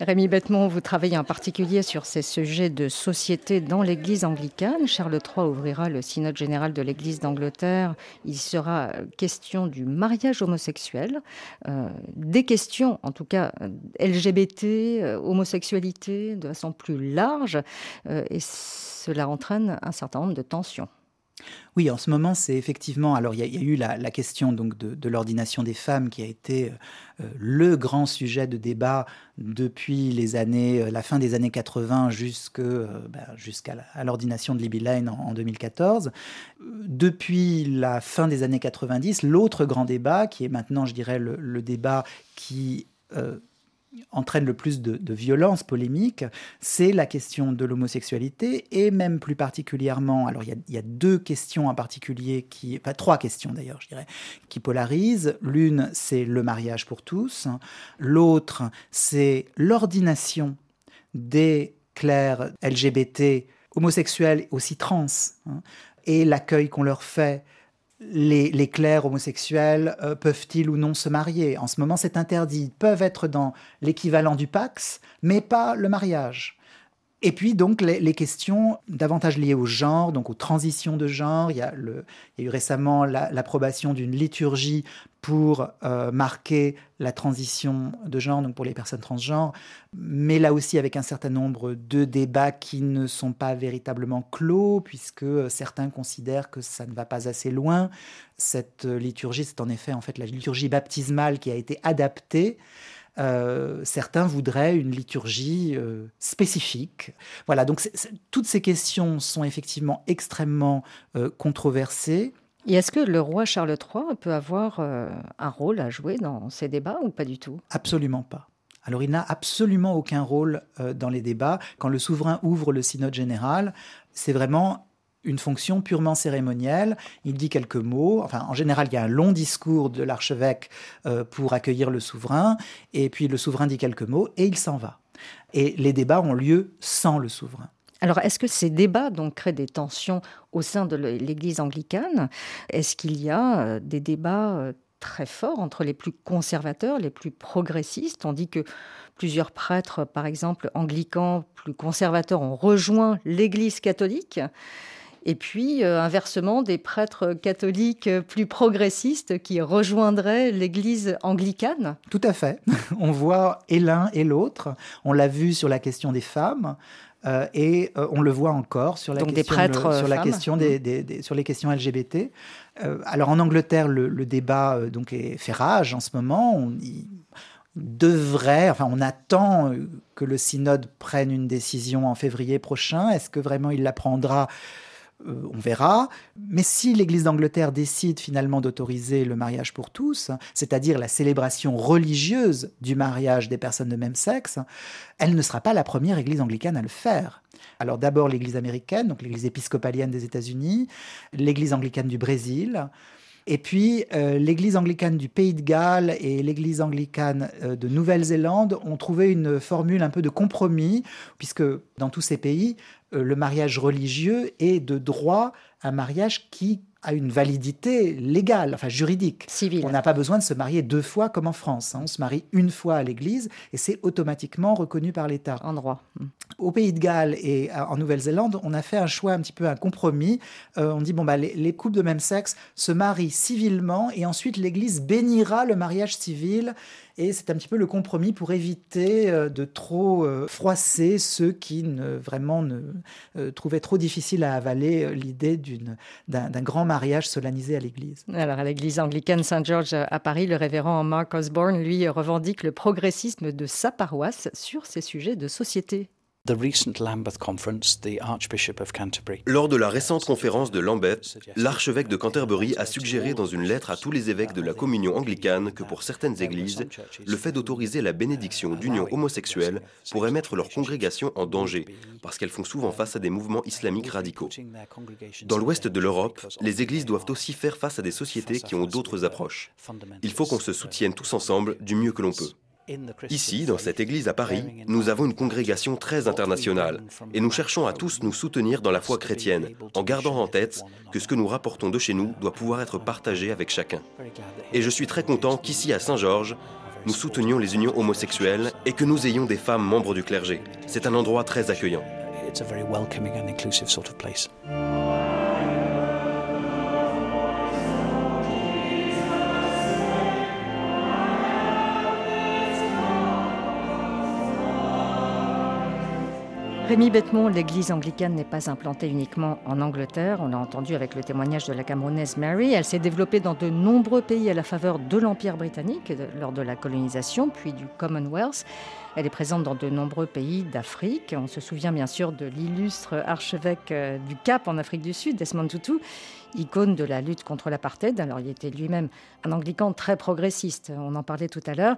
Rémi Bettemont, vous travaillez en particulier sur ces sujets de société dans l'Église anglicane. Charles III ouvrira le synode général de l'Église d'Angleterre. Il sera question du mariage homosexuel, euh, des questions, en tout cas LGBT, euh, homosexualité, de façon plus large, euh, et cela entraîne un certain nombre de tensions. Oui, en ce moment, c'est effectivement. Alors, il y, a eu la, question donc de, l'ordination des femmes qui a été euh, le grand sujet de débat depuis les années, euh, la fin des années 80 jusque, euh, ben, jusqu'à l'ordination de Libby Lane en, 2014. Depuis la fin des années 90, l'autre grand débat, qui est maintenant, je dirais, le, débat qui entraîne le plus de, violence polémique, c'est la question de l'homosexualité et même plus particulièrement, alors il y, a, deux questions en particulier qui, pas trois questions d'ailleurs, je dirais, qui polarisent. L'une, c'est le mariage pour tous. L'autre, c'est l'ordination des clercs LGBT homosexuels aussi trans hein, et l'accueil qu'on leur fait les, clercs homosexuels euh, peuvent-ils ou non se marier? En ce moment, c'est interdit. Ils peuvent être dans l'équivalent du Pax, mais pas le mariage. Et puis donc les, questions davantage liées au genre, donc aux transitions de genre. Il y a, eu récemment l'approbation d'une liturgie pour euh, marquer la transition de genre, donc pour les personnes transgenres, mais là aussi avec un certain nombre de débats qui ne sont pas véritablement clos, puisque certains considèrent que ça ne va pas assez loin. Cette liturgie, c'est en effet en fait la liturgie baptismale qui a été adaptée euh, certains voudraient une liturgie euh, spécifique. Voilà, donc toutes ces questions sont effectivement extrêmement euh, controversées. Et est-ce que le roi Charles III peut avoir un rôle à jouer dans ces débats ou pas du tout? Absolument pas. Alors il n'a absolument aucun rôle dans les débats. Quand le souverain ouvre le synode général, c'est vraiment une fonction purement cérémonielle. Il dit quelques mots. Enfin, en général, il y a un long discours de l'archevêque euh, pour accueillir le souverain. Et puis le souverain dit quelques mots et il s'en va. Et les débats ont lieu sans le souverain. Alors, est-ce que ces débats donc créent des tensions au sein de l'Église anglicane? Est-ce qu'il y a euh, des débats euh, très forts entre les plus conservateurs, les plus progressistes? On dit que plusieurs prêtres, par exemple anglicans, plus conservateurs, ont rejoint l'Église catholique. Et puis, euh, inversement, des prêtres catholiques plus progressistes qui rejoindraient l'Église anglicane Tout à fait. On voit et l'un et l'autre. On l'a vu sur la question des femmes. Euh, et euh, on le voit encore sur la, question, sur la question des, sur les questions LGBT. alors en Angleterre, le, débat donc est fait rage en ce moment. On devrait, enfin on attend que le synode prenne une décision en février prochain. Est-ce que vraiment il la prendra? Euh, on verra. Mais si l'Église d'Angleterre décide finalement d'autoriser le mariage pour tous, c'est-à-dire la célébration religieuse du mariage des personnes de même sexe, elle ne sera pas la première Église anglicane à le faire. Alors d'abord l'Église américaine, donc l'Église épiscopalienne des États-Unis, l'Église anglicane du Brésil, et puis, euh, l'Église anglicane du Pays de Galles et l'Église anglicane euh, de Nouvelle-Zélande ont trouvé une formule un peu de compromis, puisque dans tous ces pays, le mariage religieux est de droit un mariage qui a une validité légale, enfin juridique. Civile. On n'a pas besoin de se marier deux fois comme en France. Hein. On se marie une fois à l'église et c'est automatiquement reconnu par l'État. En droit. Au Pays de Galles et en Nouvelle-Zélande, on a fait un choix un petit peu un compromis. Euh, on dit bon bah les, les, couples de même sexe se marient civilement et ensuite l'Église bénira le mariage civil et c'est un petit peu le compromis pour éviter euh, de trop euh, froisser ceux qui ne, vraiment ne, euh, trouvaient trop difficile à avaler l'idée d'un grand mariage solennisé à l'Église. Alors à l'Église anglicane Saint-Georges à Paris, le révérend Mark Osborne, lui, revendique le progressisme de sa paroisse sur ces sujets de société. Lors de la récente conférence de Lambeth, l'archevêque de Canterbury a suggéré dans une lettre à tous les évêques de la communion anglicane que pour certaines églises, le fait d'autoriser la bénédiction d'unions homosexuelles pourrait mettre leur congrégation en danger, parce qu'elles font souvent face à des mouvements islamiques radicaux. Dans l'ouest de l'Europe, les églises doivent aussi faire face à des sociétés qui ont d'autres approches. Il faut qu'on se soutienne tous ensemble du mieux que l'on peut. Ici, dans cette église à Paris, nous avons une congrégation très internationale et nous cherchons à tous nous soutenir dans la foi chrétienne, en gardant en tête que ce que nous rapportons de chez nous doit pouvoir être partagé avec chacun. Et je suis très content qu'ici à Saint-Georges, nous soutenions les unions homosexuelles et que nous ayons des femmes membres du clergé. C'est un endroit très accueillant. Rémi Bettemont, l'église anglicane n'est pas implantée uniquement en Angleterre. On l'a entendu avec le témoignage de la Camerounaise Mary. Elle s'est développée dans de nombreux pays à la faveur de l'Empire britannique lors de la colonisation, puis du Commonwealth. Elle est présente dans de nombreux pays d'Afrique. On se souvient bien sûr de l'illustre archevêque euh, du Cap en Afrique du Sud, Desmond Tutu, icône de la lutte contre l'apartheid. Alors, il était lui-même un anglican très progressiste. On en parlait tout à l'heure.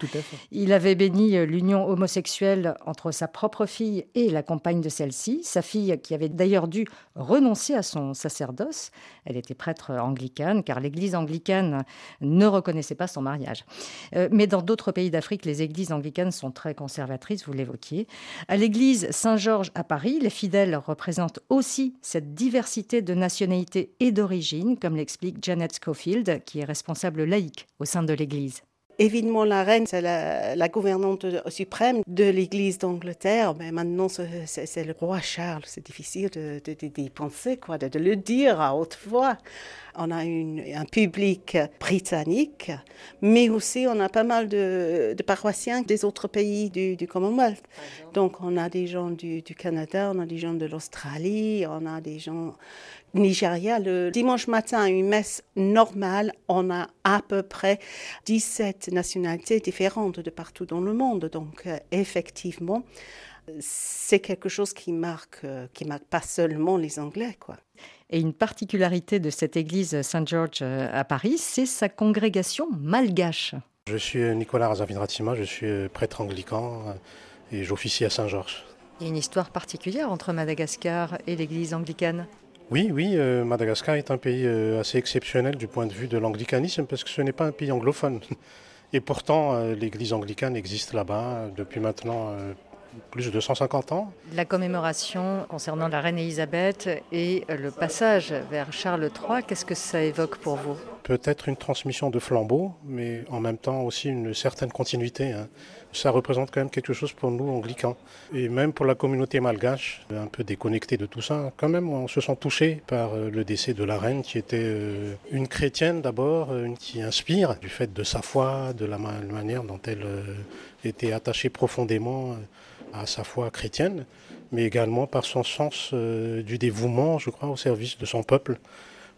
Il avait béni euh, l'union homosexuelle entre sa propre fille et la compagne de celle-ci. Sa fille, qui avait d'ailleurs dû renoncer à son sacerdoce. Elle était prêtre anglicane, car l'église anglicane ne reconnaissait pas son mariage. Euh, mais dans d'autres pays d'Afrique, les églises anglicanes sont très conservatrices, vous l'évoquiez. À l'église Saint-Georges à Paris, les fidèles représentent aussi cette diversité de nationalités et comme l'explique Janet Schofield, qui est responsable laïque au sein de l'Église. Évidemment, la reine, c'est la, gouvernante suprême de l'Église d'Angleterre, mais maintenant, c'est le roi Charles. C'est difficile d'y penser, quoi, de, le dire à haute voix. On a un public britannique, mais aussi on a pas mal de, paroissiens des autres pays du, Commonwealth. Donc, on a des gens du, du Canada, on a des gens de l'Australie, on a des gens Nigeria, le dimanche matin, une messe normale, on a à peu près 17 nationalités différentes de partout dans le monde. Donc, euh, effectivement, c'est quelque chose qui marque, euh, qui marque pas seulement les Anglais, quoi. Et une particularité de cette église Saint-Georges euh, à Paris, c'est sa congrégation malgache. Je suis Nicolas Razavindratima, je suis prêtre anglican et j'officie à Saint-Georges. Il y a une histoire particulière entre Madagascar et l'église anglicane? Oui, oui, euh, Madagascar est un pays euh, assez exceptionnel du point de vue de l'anglicanisme parce que ce n'est pas un pays anglophone. Et pourtant, euh, l'église anglicane existe là-bas depuis maintenant plus de 150 ans. La commémoration concernant la reine Elisabeth et le passage vers Charles III, qu'est-ce que ça évoque pour vous? Peut-être une transmission de flambeau, mais en même temps aussi une certaine continuité. Hein. Ça représente quand même quelque chose pour nous, anglicans. Et même pour la communauté malgache, un peu déconnectée de tout ça, quand même, on se sent touché par euh, le décès de la reine, qui était euh, une chrétienne d'abord, euh, qui inspire du fait de sa foi, de la manière dont elle était attachée profondément à sa foi chrétienne, mais également par son sens du dévouement, je crois, au service de son peuple.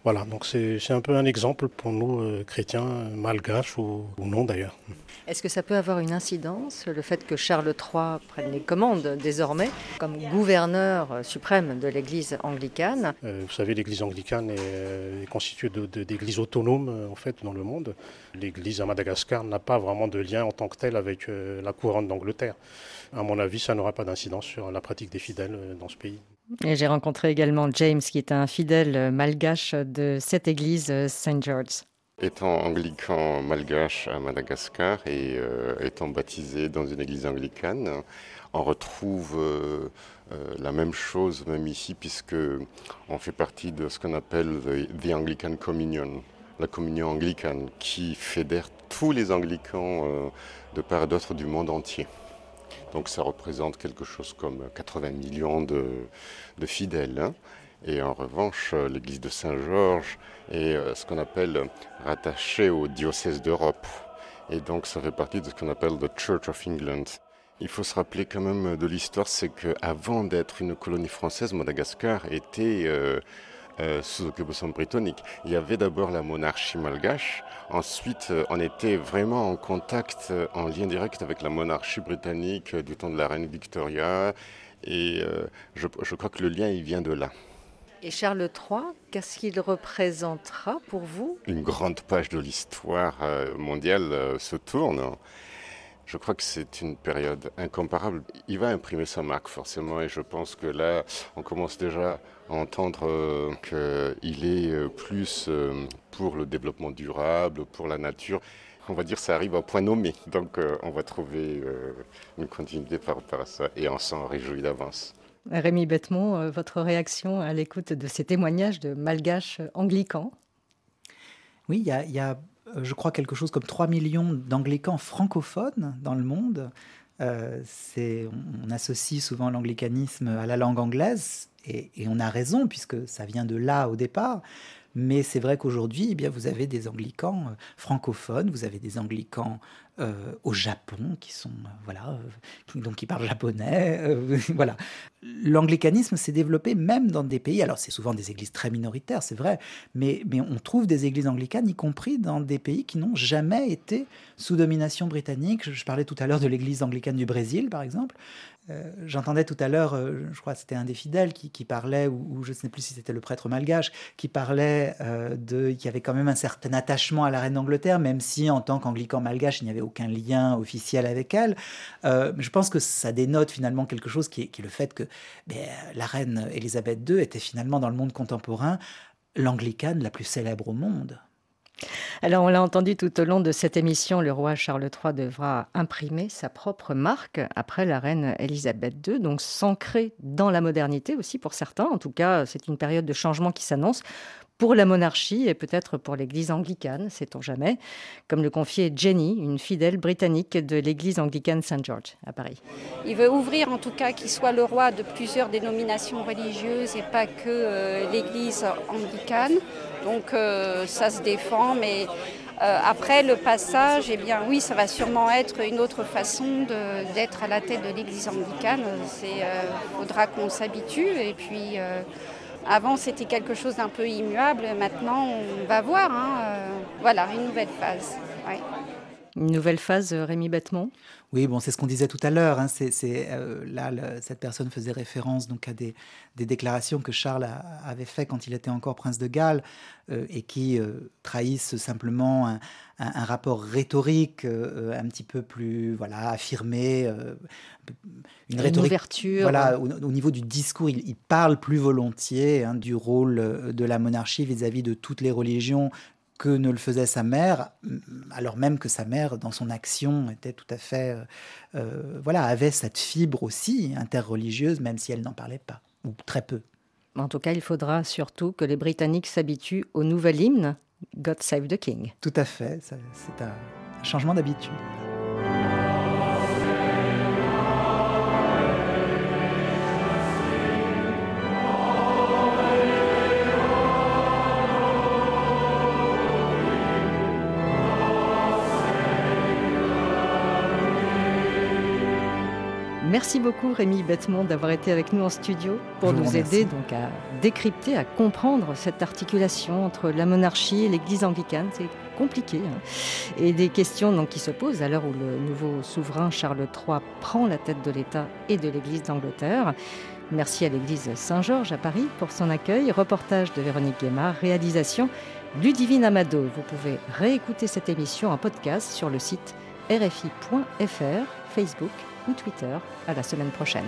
Voilà, donc c'est un peu un exemple pour nous, euh, chrétiens, malgaches ou, non d'ailleurs. Est-ce que ça peut avoir une incidence, le fait que Charles III prenne les commandes désormais comme gouverneur suprême de l'Église anglicane? Euh, Vous savez, l'Église anglicane est, constituée d'églises autonomes en fait dans le monde. L'Église à Madagascar n'a pas vraiment de lien en tant que telle avec la couronne d'Angleterre. À mon avis, ça n'aura pas d'incidence sur la pratique des fidèles dans ce pays. Et j'ai rencontré également James, qui est un fidèle malgache de cette église Saint George. Étant anglican malgache à Madagascar et euh, étant baptisé dans une église anglicane, on retrouve euh, euh, la même chose même ici puisque on fait partie de ce qu'on appelle the, Anglican Communion, la communion anglicane qui fédère tous les anglicans de part et d'autre du monde entier. Donc ça représente quelque chose comme 80 millions de, fidèles. Hein. Et en revanche, l'église de Saint-Georges est euh, ce qu'on appelle rattachée au diocèse d'Europe. Et donc ça fait partie de ce qu'on appelle the Church of England. Il faut se rappeler quand même de l'histoire, c'est qu'avant d'être une colonie française, Madagascar était euh, euh, sous occupation britannique. Il y avait d'abord la monarchie malgache, ensuite euh, on était vraiment en contact, euh, en lien direct avec la monarchie britannique du temps de la reine Victoria, Et je, je crois que le lien, il vient de là. Et Charles III, qu'est-ce qu'il représentera pour vous? Une grande page de l'histoire mondiale se tourne. Je crois que c'est une période incomparable. Il va imprimer sa marque forcément et je pense que là, on commence déjà à entendre euh, qu'il est euh, plus euh, pour le développement durable, pour la nature. On va dire que ça arrive au point nommé. Donc on va trouver une continuité par rapport à ça et on s'en réjouit d'avance. Rémi Bettemont, votre réaction à l'écoute de ces témoignages de malgaches anglicans? Oui, il y a je crois, quelque chose comme 3 millions d'anglicans francophones dans le monde. Euh, on, associe souvent l'anglicanisme à la langue anglaise, et, on a raison, puisque ça vient de là au départ. Mais c'est vrai qu'aujourd'hui, eh bien, vous avez des anglicans euh, francophones, vous avez des anglicans au Japon qui sont, euh, voilà, qui, donc qui parlent japonais. voilà. L'anglicanisme s'est développé même dans des pays, alors c'est souvent des églises très minoritaires, c'est vrai, mais, mais on trouve des églises anglicanes, y compris dans des pays qui n'ont jamais été sous domination britannique. Je parlais tout à l'heure de l'église anglicane du Brésil, par exemple. Euh, j'entendais tout à l'heure, euh, je crois que c'était un des fidèles qui, parlait, ou, je ne sais plus si c'était le prêtre malgache, qui parlait euh, de qu'il y avait quand même un certain attachement à la reine d'Angleterre, même si en tant qu'anglican malgache, il n'y avait aucun lien officiel avec elle. je pense que ça dénote finalement quelque chose qui est, le fait que ben, la reine Elisabeth II était finalement dans le monde contemporain l'anglicane la plus célèbre au monde. Alors, on l'a entendu tout au long de cette émission, le roi Charles III devra imprimer sa propre marque après la reine Elisabeth II, donc s'ancrer dans la modernité aussi pour certains. En tout cas, c'est une période de changement qui s'annonce pour la monarchie et peut-être pour l'église anglicane, sait-on jamais, comme le confiait Jenny, une fidèle britannique de l'église anglicane Saint George à Paris. Il veut ouvrir en tout cas qu'il soit le roi de plusieurs dénominations religieuses et pas que euh, l'église anglicane. Donc euh, ça se défend, mais euh, après le passage, eh bien oui, ça va sûrement être une autre façon d'être à la tête de l'église anglicane. Il faudra qu'on s'habitue et puis avant, c'était quelque chose d'un peu immuable. Maintenant, on va voir. Hein, euh, voilà, une nouvelle phase. Une nouvelle phase, euh, Rémi Battemont Oui, bon, c'est ce qu'on disait tout à l'heure. Hein, c'est, euh, là, cette personne faisait référence donc à des, déclarations que Charles avait fait quand il était encore prince de Galles et qui trahissent simplement un, un, rapport rhétorique un petit peu plus voilà affirmé, une, rhétorique, ouverture. Voilà, au, niveau du discours, il, parle plus volontiers hein, du rôle de la monarchie vis-à-vis de toutes les religions que ne le faisait sa mère, alors même que sa mère, dans son action, était tout à fait, euh, euh, voilà, avait cette fibre aussi interreligieuse, même si elle n'en parlait pas ou très peu. En tout cas, il faudra surtout que les Britanniques s'habituent au nouvel hymne God Save the King. Tout à fait, c'est un changement d'habitude. Merci beaucoup Rémi Bettemont d'avoir été avec nous en studio pour nous aider donc à décrypter, à comprendre cette articulation entre la monarchie et l'Église anglicane. C'est compliqué hein. et des questions donc qui se posent à l'heure où le nouveau souverain Charles III prend la tête de l'État et de l'Église d'Angleterre. Merci à l'église Saint-Georges à Paris pour son accueil. Reportage de Véronique Guémard, réalisation Ludivine Amado. Vous pouvez réécouter cette émission en podcast sur le site rfi.fr, Facebook ou Twitter. À la semaine prochaine.